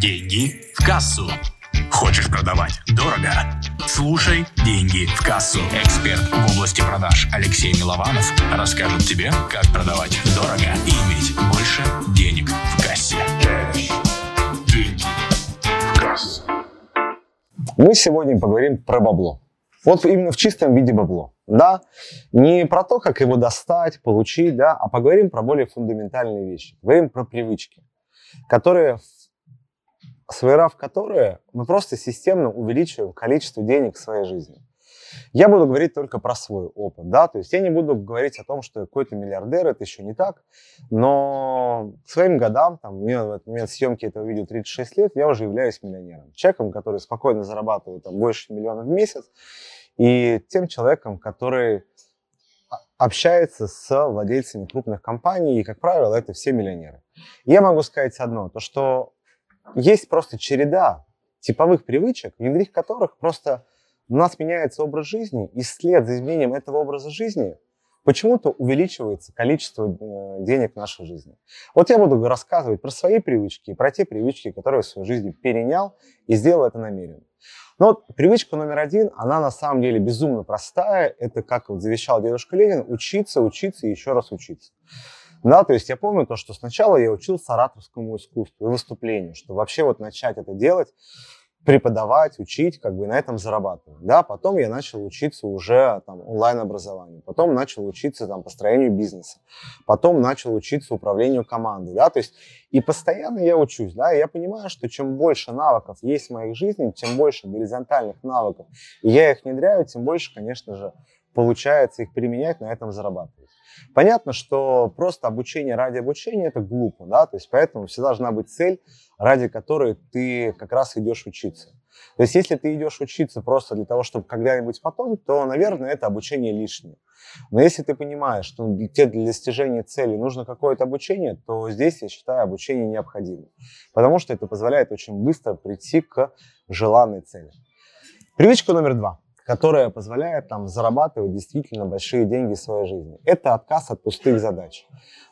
Деньги в кассу. Хочешь продавать дорого? Слушай «Деньги в кассу». Эксперт в области продаж Алексей Милованов расскажет тебе, как продавать дорого и иметь больше денег в кассе. Деньги в кассу. Мы сегодня поговорим про бабло. Вот именно в чистом виде бабло. Да, не про то, как его достать, получить, да, а поговорим про более фундаментальные вещи. Поговорим про привычки, которые, своерав которые мы просто системно увеличиваем количество денег в своей жизни. Я буду говорить только про свой опыт, да, то есть я не буду говорить о том, что какой-то миллиардер, это еще не так, но к своим годам, там, мне в этот момент съемки этого видео 36 лет, я уже являюсь миллионером. Человеком, который спокойно зарабатывает там, больше миллиона в месяц, и тем человеком, который общается с владельцами крупных компаний, и, как правило, это все миллионеры. Я могу сказать одно, то что есть просто череда типовых привычек, внедрив которых просто у нас меняется образ жизни, и вслед за изменением этого образа жизни почему-то увеличивается количество э, денег в нашей жизни. Вот я буду рассказывать про свои привычки и про те привычки, которые в своей жизни перенял и сделал это намеренно. Но вот привычка номер один, она на самом деле безумно простая. Это, как вот завещал дедушка Ленин, учиться, учиться и еще раз учиться. Да, то есть я помню то, что сначала я учил саратовскому искусству и выступлению, что вообще вот начать это делать, преподавать, учить, как бы на этом зарабатывать. Да, потом я начал учиться уже там онлайн-образованию, потом начал учиться там построению бизнеса, потом начал учиться управлению командой, да, то есть и постоянно я учусь, да, и я понимаю, что чем больше навыков есть в моей жизни, тем больше горизонтальных навыков, я их внедряю, тем больше, конечно же, получается их применять, на этом зарабатывать. Понятно, что просто обучение ради обучения это глупо, да, то есть поэтому всегда должна быть цель, ради которой ты как раз идешь учиться. То есть если ты идешь учиться просто для того, чтобы когда-нибудь потом, то, наверное, это обучение лишнее. Но если ты понимаешь, что тебе для достижения цели нужно какое-то обучение, то здесь, я считаю, обучение необходимо. Потому что это позволяет очень быстро прийти к желанной цели. Привычка номер два которая позволяет там зарабатывать действительно большие деньги в своей жизни. Это отказ от пустых задач.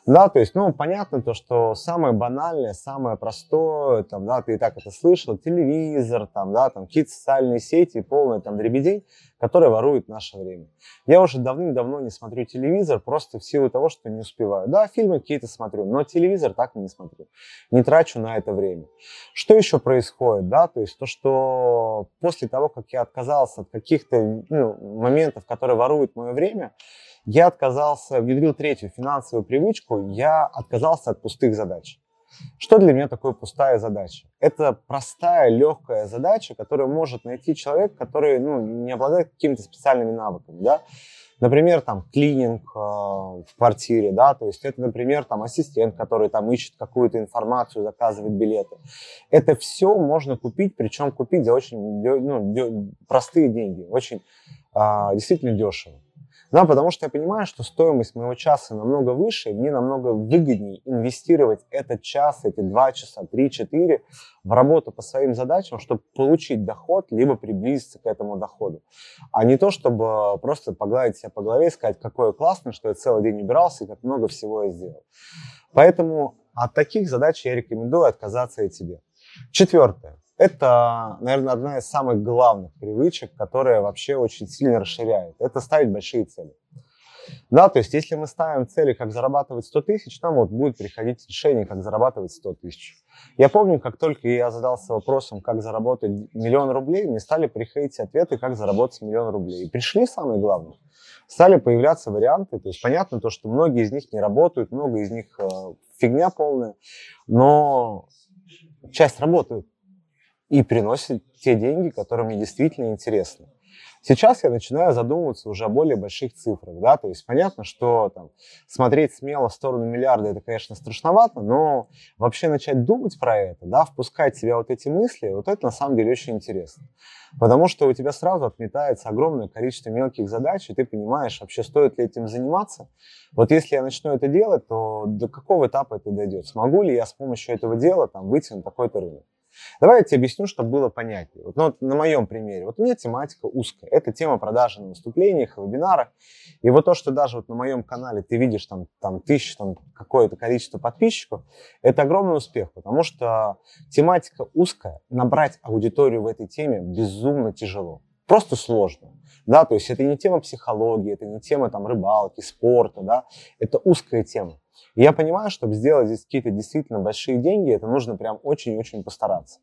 Да, то есть, ну, понятно то, что самое банальное, самое простое, там, да, ты и так это слышал, телевизор, там, да, там, какие-то социальные сети, полная там дребедень, которая ворует наше время. Я уже давным-давно не смотрю телевизор, просто в силу того, что не успеваю. Да, фильмы какие-то смотрю, но телевизор так и не смотрю. Не трачу на это время. Что еще происходит, да, то есть то, что после того, как я отказался от каких-то ну, моментов, которые воруют мое время, я отказался, внедрил третью финансовую привычку, я отказался от пустых задач. Что для меня такое пустая задача? Это простая, легкая задача, которую может найти человек, который ну, не обладает какими-то специальными навыками. Да? Например, там клининг э, в квартире, да, то есть это, например, там ассистент, который там ищет какую-то информацию, заказывает билеты. Это все можно купить, причем купить за очень ну, простые деньги, очень э, действительно дешево. Да, потому что я понимаю, что стоимость моего часа намного выше, и мне намного выгоднее инвестировать этот час, эти два часа, три-четыре в работу по своим задачам, чтобы получить доход, либо приблизиться к этому доходу. А не то, чтобы просто погладить себя по голове и сказать, какое классно, что я целый день убирался и как много всего я сделал. Поэтому от таких задач я рекомендую отказаться и тебе. Четвертое. Это, наверное, одна из самых главных привычек, которая вообще очень сильно расширяет. Это ставить большие цели. Да, то есть если мы ставим цели, как зарабатывать 100 тысяч, нам вот будет приходить решение, как зарабатывать 100 тысяч. Я помню, как только я задался вопросом, как заработать миллион рублей, мне стали приходить ответы, как заработать миллион рублей. И пришли самые главные. Стали появляться варианты. То есть понятно то, что многие из них не работают, много из них э, фигня полная, но часть работает и приносит те деньги, которые мне действительно интересны. Сейчас я начинаю задумываться уже о более больших цифрах, да, то есть понятно, что там смотреть смело в сторону миллиарда, это, конечно, страшновато, но вообще начать думать про это, да, впускать в себя вот эти мысли, вот это на самом деле очень интересно. Потому что у тебя сразу отметается огромное количество мелких задач, и ты понимаешь, вообще стоит ли этим заниматься. Вот если я начну это делать, то до какого этапа это дойдет? Смогу ли я с помощью этого дела там, выйти на такой-то рынок? Давай я тебе объясню, чтобы было понятнее. Вот, ну, вот на моем примере. Вот у меня тематика узкая. Это тема продажи на выступлениях, вебинарах. И вот то, что даже вот на моем канале ты видишь там, там тысяч, там какое-то количество подписчиков, это огромный успех, потому что тематика узкая. Набрать аудиторию в этой теме безумно тяжело. Просто сложно. Да, то есть это не тема психологии, это не тема там рыбалки, спорта, да, это узкая тема. И я понимаю, чтобы сделать здесь какие-то действительно большие деньги, это нужно прям очень-очень постараться.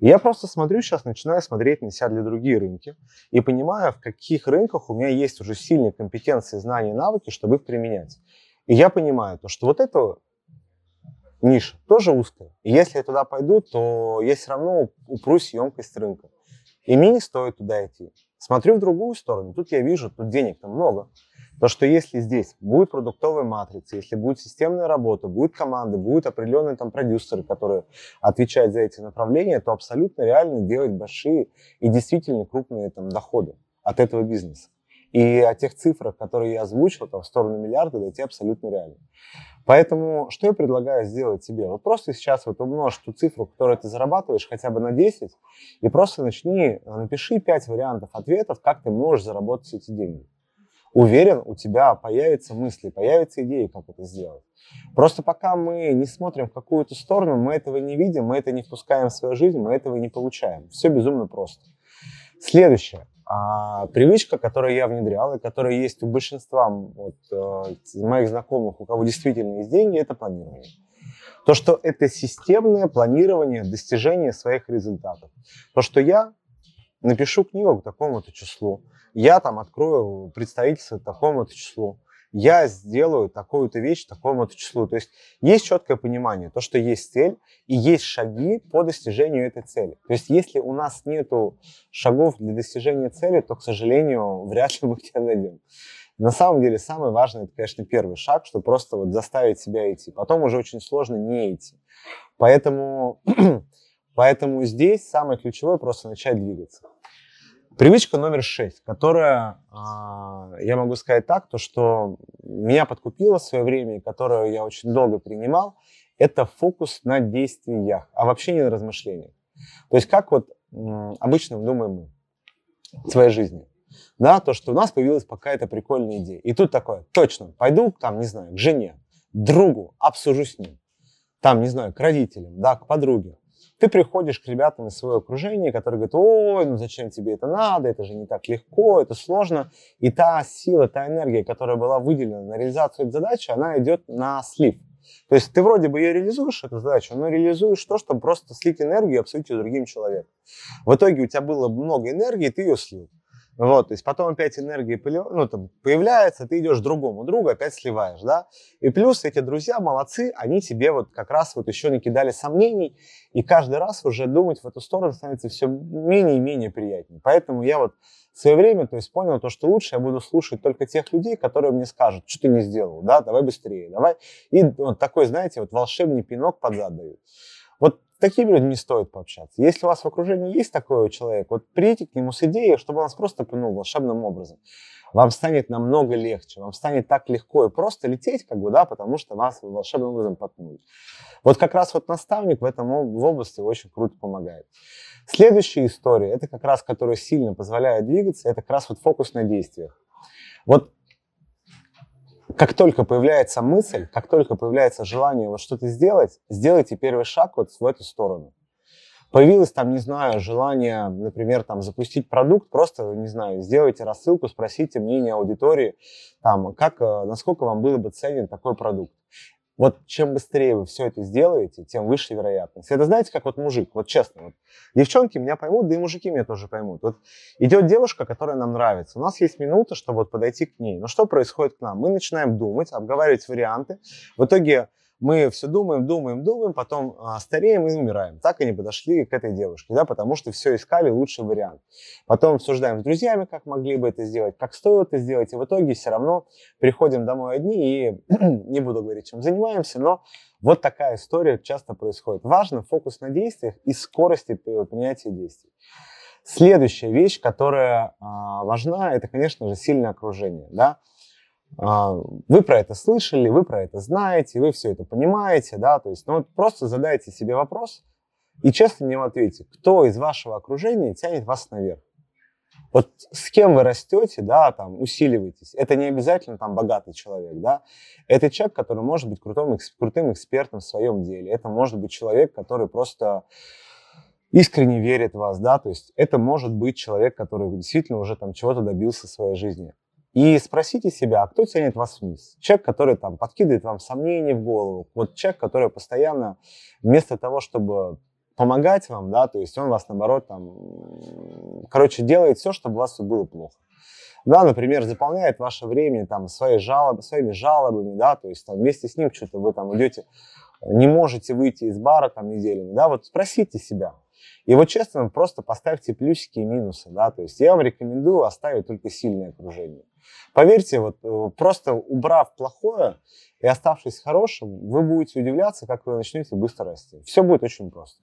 И я просто смотрю сейчас, начинаю смотреть на себя для другие рынки и понимаю, в каких рынках у меня есть уже сильные компетенции, знания, навыки, чтобы их применять. И я понимаю, то, что вот это ниша тоже узкая. И если я туда пойду, то я все равно упрусь емкость рынка. И мне не стоит туда идти. Смотрю в другую сторону, тут я вижу, тут денег-то много. То, что если здесь будет продуктовая матрица, если будет системная работа, будет команда, будут определенные там продюсеры, которые отвечают за эти направления, то абсолютно реально делать большие и действительно крупные там доходы от этого бизнеса. И о тех цифрах, которые я озвучил, там, в сторону миллиарда, дойти абсолютно реально. Поэтому что я предлагаю сделать тебе? Вот просто сейчас вот умножь ту цифру, которую ты зарабатываешь, хотя бы на 10, и просто начни, напиши 5 вариантов ответов, как ты можешь заработать эти деньги уверен, у тебя появятся мысли, появятся идеи, как это сделать. Просто пока мы не смотрим в какую-то сторону, мы этого не видим, мы это не впускаем в свою жизнь, мы этого не получаем. Все безумно просто. Следующее. А, привычка, которую я внедрял и которая есть у большинства вот, э, моих знакомых, у кого действительно есть деньги, это планирование. То, что это системное планирование достижения своих результатов. То, что я напишу книгу к такому-то числу, я там открою представительство такому-то числу, я сделаю такую-то вещь такому-то числу. То есть есть четкое понимание, то, что есть цель и есть шаги по достижению этой цели. То есть если у нас нет шагов для достижения цели, то, к сожалению, вряд ли мы к ней дойдем. На самом деле самое важное, это, конечно, первый шаг, что просто вот заставить себя идти. Потом уже очень сложно не идти. Поэтому, поэтому здесь самое ключевое просто начать двигаться. Привычка номер шесть, которая, а, я могу сказать так, то, что меня подкупила в свое время, и которую я очень долго принимал, это фокус на действиях, а вообще не на размышлениях. То есть как вот обычно думаем мы в своей жизни. Да, то, что у нас появилась какая-то прикольная идея. И тут такое, точно, пойду там, не знаю, к жене, другу, обсужу с ним. Там, не знаю, к родителям, да, к подруге. Ты приходишь к ребятам из своего окружения, которые говорят, ой, ну зачем тебе это надо, это же не так легко, это сложно. И та сила, та энергия, которая была выделена на реализацию этой задачи, она идет на слив. То есть ты вроде бы ее реализуешь, эту задачу, но реализуешь то, чтобы просто слить энергию ее другим человеком. В итоге у тебя было много энергии, ты ее слил. Вот, то есть потом опять энергия ну, там, появляется, ты идешь другому другу, опять сливаешь, да. И плюс эти друзья молодцы, они тебе вот как раз вот еще не кидали сомнений, и каждый раз уже думать в эту сторону становится все менее и менее приятнее. Поэтому я вот в свое время, то есть понял то, что лучше я буду слушать только тех людей, которые мне скажут, что ты не сделал, да, давай быстрее, давай. И вот такой, знаете, вот волшебный пинок под зад дают. Вот такими людьми стоит пообщаться. Если у вас в окружении есть такой человек, вот придите к нему с идеей, чтобы он вас просто пынул волшебным образом. Вам станет намного легче, вам станет так легко и просто лететь, как бы, да, потому что вас волшебным образом потнули. Вот как раз вот наставник в этом в области очень круто помогает. Следующая история, это как раз, которая сильно позволяет двигаться, это как раз вот фокус на действиях. Вот как только появляется мысль, как только появляется желание вот что-то сделать, сделайте первый шаг вот в эту сторону. Появилось там, не знаю, желание, например, там запустить продукт, просто, не знаю, сделайте рассылку, спросите мнение аудитории, там, как, э, насколько вам было бы ценен такой продукт. Вот чем быстрее вы все это сделаете, тем выше вероятность. Это знаете, как вот мужик, вот честно, вот девчонки меня поймут, да и мужики меня тоже поймут. Вот идет девушка, которая нам нравится. У нас есть минута, чтобы вот подойти к ней. Но что происходит к нам? Мы начинаем думать, обговаривать варианты. В итоге мы все думаем, думаем, думаем, потом а, стареем и умираем. Так и не подошли к этой девушке, да, потому что все искали лучший вариант. Потом обсуждаем с друзьями, как могли бы это сделать, как стоило это сделать, и в итоге все равно приходим домой одни и не буду говорить, чем занимаемся, но вот такая история часто происходит. Важно фокус на действиях и скорости принятия действий. Следующая вещь, которая а, важна, это, конечно же, сильное окружение, да. А, вы про это слышали, вы про это знаете, вы все это понимаете, да, то есть, ну, вот просто задайте себе вопрос, И честно мне ответьте, кто из вашего окружения тянет вас наверх? Вот с кем вы растете, да, там, усиливаетесь. Это не обязательно там богатый человек, да. Это человек, который может быть крутым, крутым экспертом в своем деле. Это может быть человек, который просто искренне верит в вас, да, то есть это может быть человек, который действительно уже там чего-то добился в своей жизни. И спросите себя, а кто тянет вас вниз? Человек, который там подкидывает вам сомнения в голову, вот человек, который постоянно вместо того, чтобы помогать вам, да, то есть он вас, наоборот, там, короче, делает все, чтобы у вас все было плохо. Да, например, заполняет ваше время там своей жалоб, своими жалобами, да, то есть там вместе с ним что-то вы там идете, не можете выйти из бара там неделями, да, вот спросите себя. И вот честно, просто поставьте плюсики и минусы, да, то есть я вам рекомендую оставить только сильное окружение. Поверьте, вот э, просто убрав плохое и оставшись хорошим, вы будете удивляться, как вы начнете быстро расти. Все будет очень просто.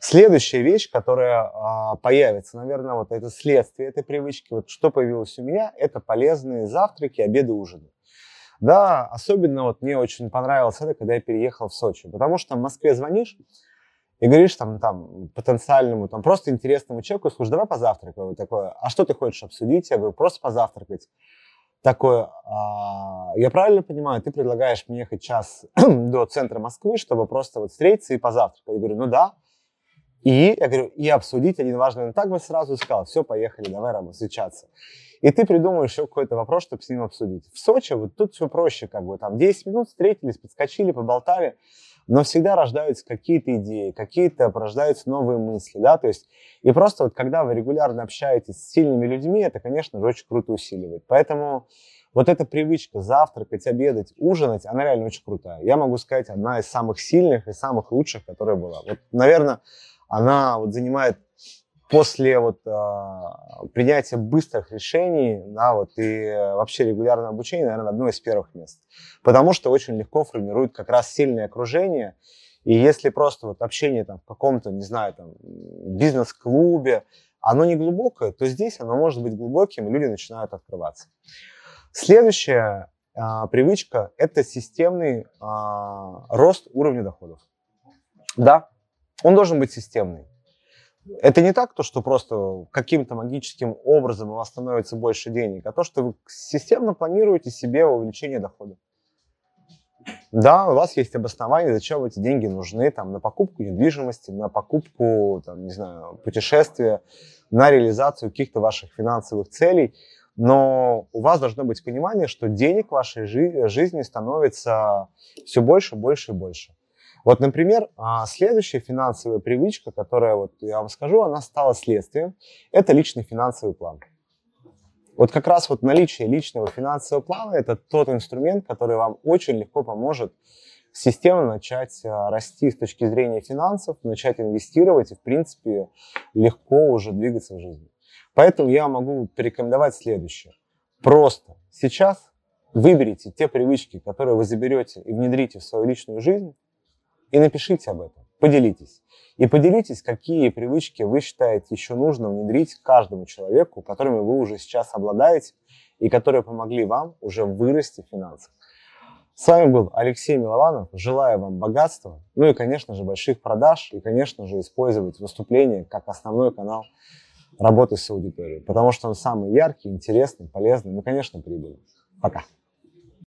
Следующая вещь, которая а, появится, наверное, вот это следствие этой привычки, вот что появилось у меня, это полезные завтраки, обеды, ужины. Да, особенно вот мне очень понравилось это, когда я переехал в Сочи, потому что в Москве звонишь, и говоришь там, там потенциальному, там просто интересному человеку, слушай, давай позавтракаем. Такое, а что ты хочешь обсудить? Я говорю, просто позавтракать. Такое, а, я правильно понимаю, ты предлагаешь мне ехать час до центра Москвы, чтобы просто вот встретиться и позавтракать? Я говорю, ну да. И я говорю, и обсудить один важный. Он так бы сразу сказал, все, поехали, давай работать, встречаться. И ты придумаешь еще какой-то вопрос, чтобы с ним обсудить. В Сочи вот тут все проще, как бы там 10 минут встретились, подскочили, поболтали но всегда рождаются какие-то идеи, какие-то порождаются новые мысли, да, то есть и просто вот когда вы регулярно общаетесь с сильными людьми, это, конечно же, очень круто усиливает. Поэтому вот эта привычка завтракать, обедать, ужинать, она реально очень крутая. Я могу сказать, одна из самых сильных и самых лучших, которая была. Вот, наверное, она вот занимает после вот э, принятия быстрых решений, да, вот и вообще регулярное обучение, наверное, одно из первых мест, потому что очень легко формирует как раз сильное окружение, и если просто вот общение там в каком-то, не знаю, там бизнес-клубе, оно не глубокое, то здесь оно может быть глубоким, и люди начинают открываться. Следующая э, привычка – это системный э, рост уровня доходов. Да, он должен быть системный. Это не так, то, что просто каким-то магическим образом у вас становится больше денег, а то, что вы системно планируете себе увеличение дохода. Да, у вас есть обоснование, зачем эти деньги нужны, там, на покупку недвижимости, на покупку, там, не знаю, путешествия, на реализацию каких-то ваших финансовых целей. Но у вас должно быть понимание, что денег в вашей жи- жизни становится все больше, больше и больше. Вот, например, а, следующая финансовая привычка, которая, вот я вам скажу, она стала следствием, это личный финансовый план. Вот как раз вот наличие личного финансового плана – это тот инструмент, который вам очень легко поможет системно начать а, расти с точки зрения финансов, начать инвестировать и, в принципе, легко уже двигаться в жизни. Поэтому я могу порекомендовать следующее. Просто сейчас выберите те привычки, которые вы заберете и внедрите в свою личную жизнь, и напишите об этом, поделитесь. И поделитесь, какие привычки вы считаете еще нужно внедрить каждому человеку, которыми вы уже сейчас обладаете и которые помогли вам уже вырасти в финансах. С вами был Алексей Милованов. Желаю вам богатства, ну и, конечно же, больших продаж, и, конечно же, использовать выступление как основной канал работы с аудиторией, потому что он самый яркий, интересный, полезный, ну, конечно, прибыльный. Пока.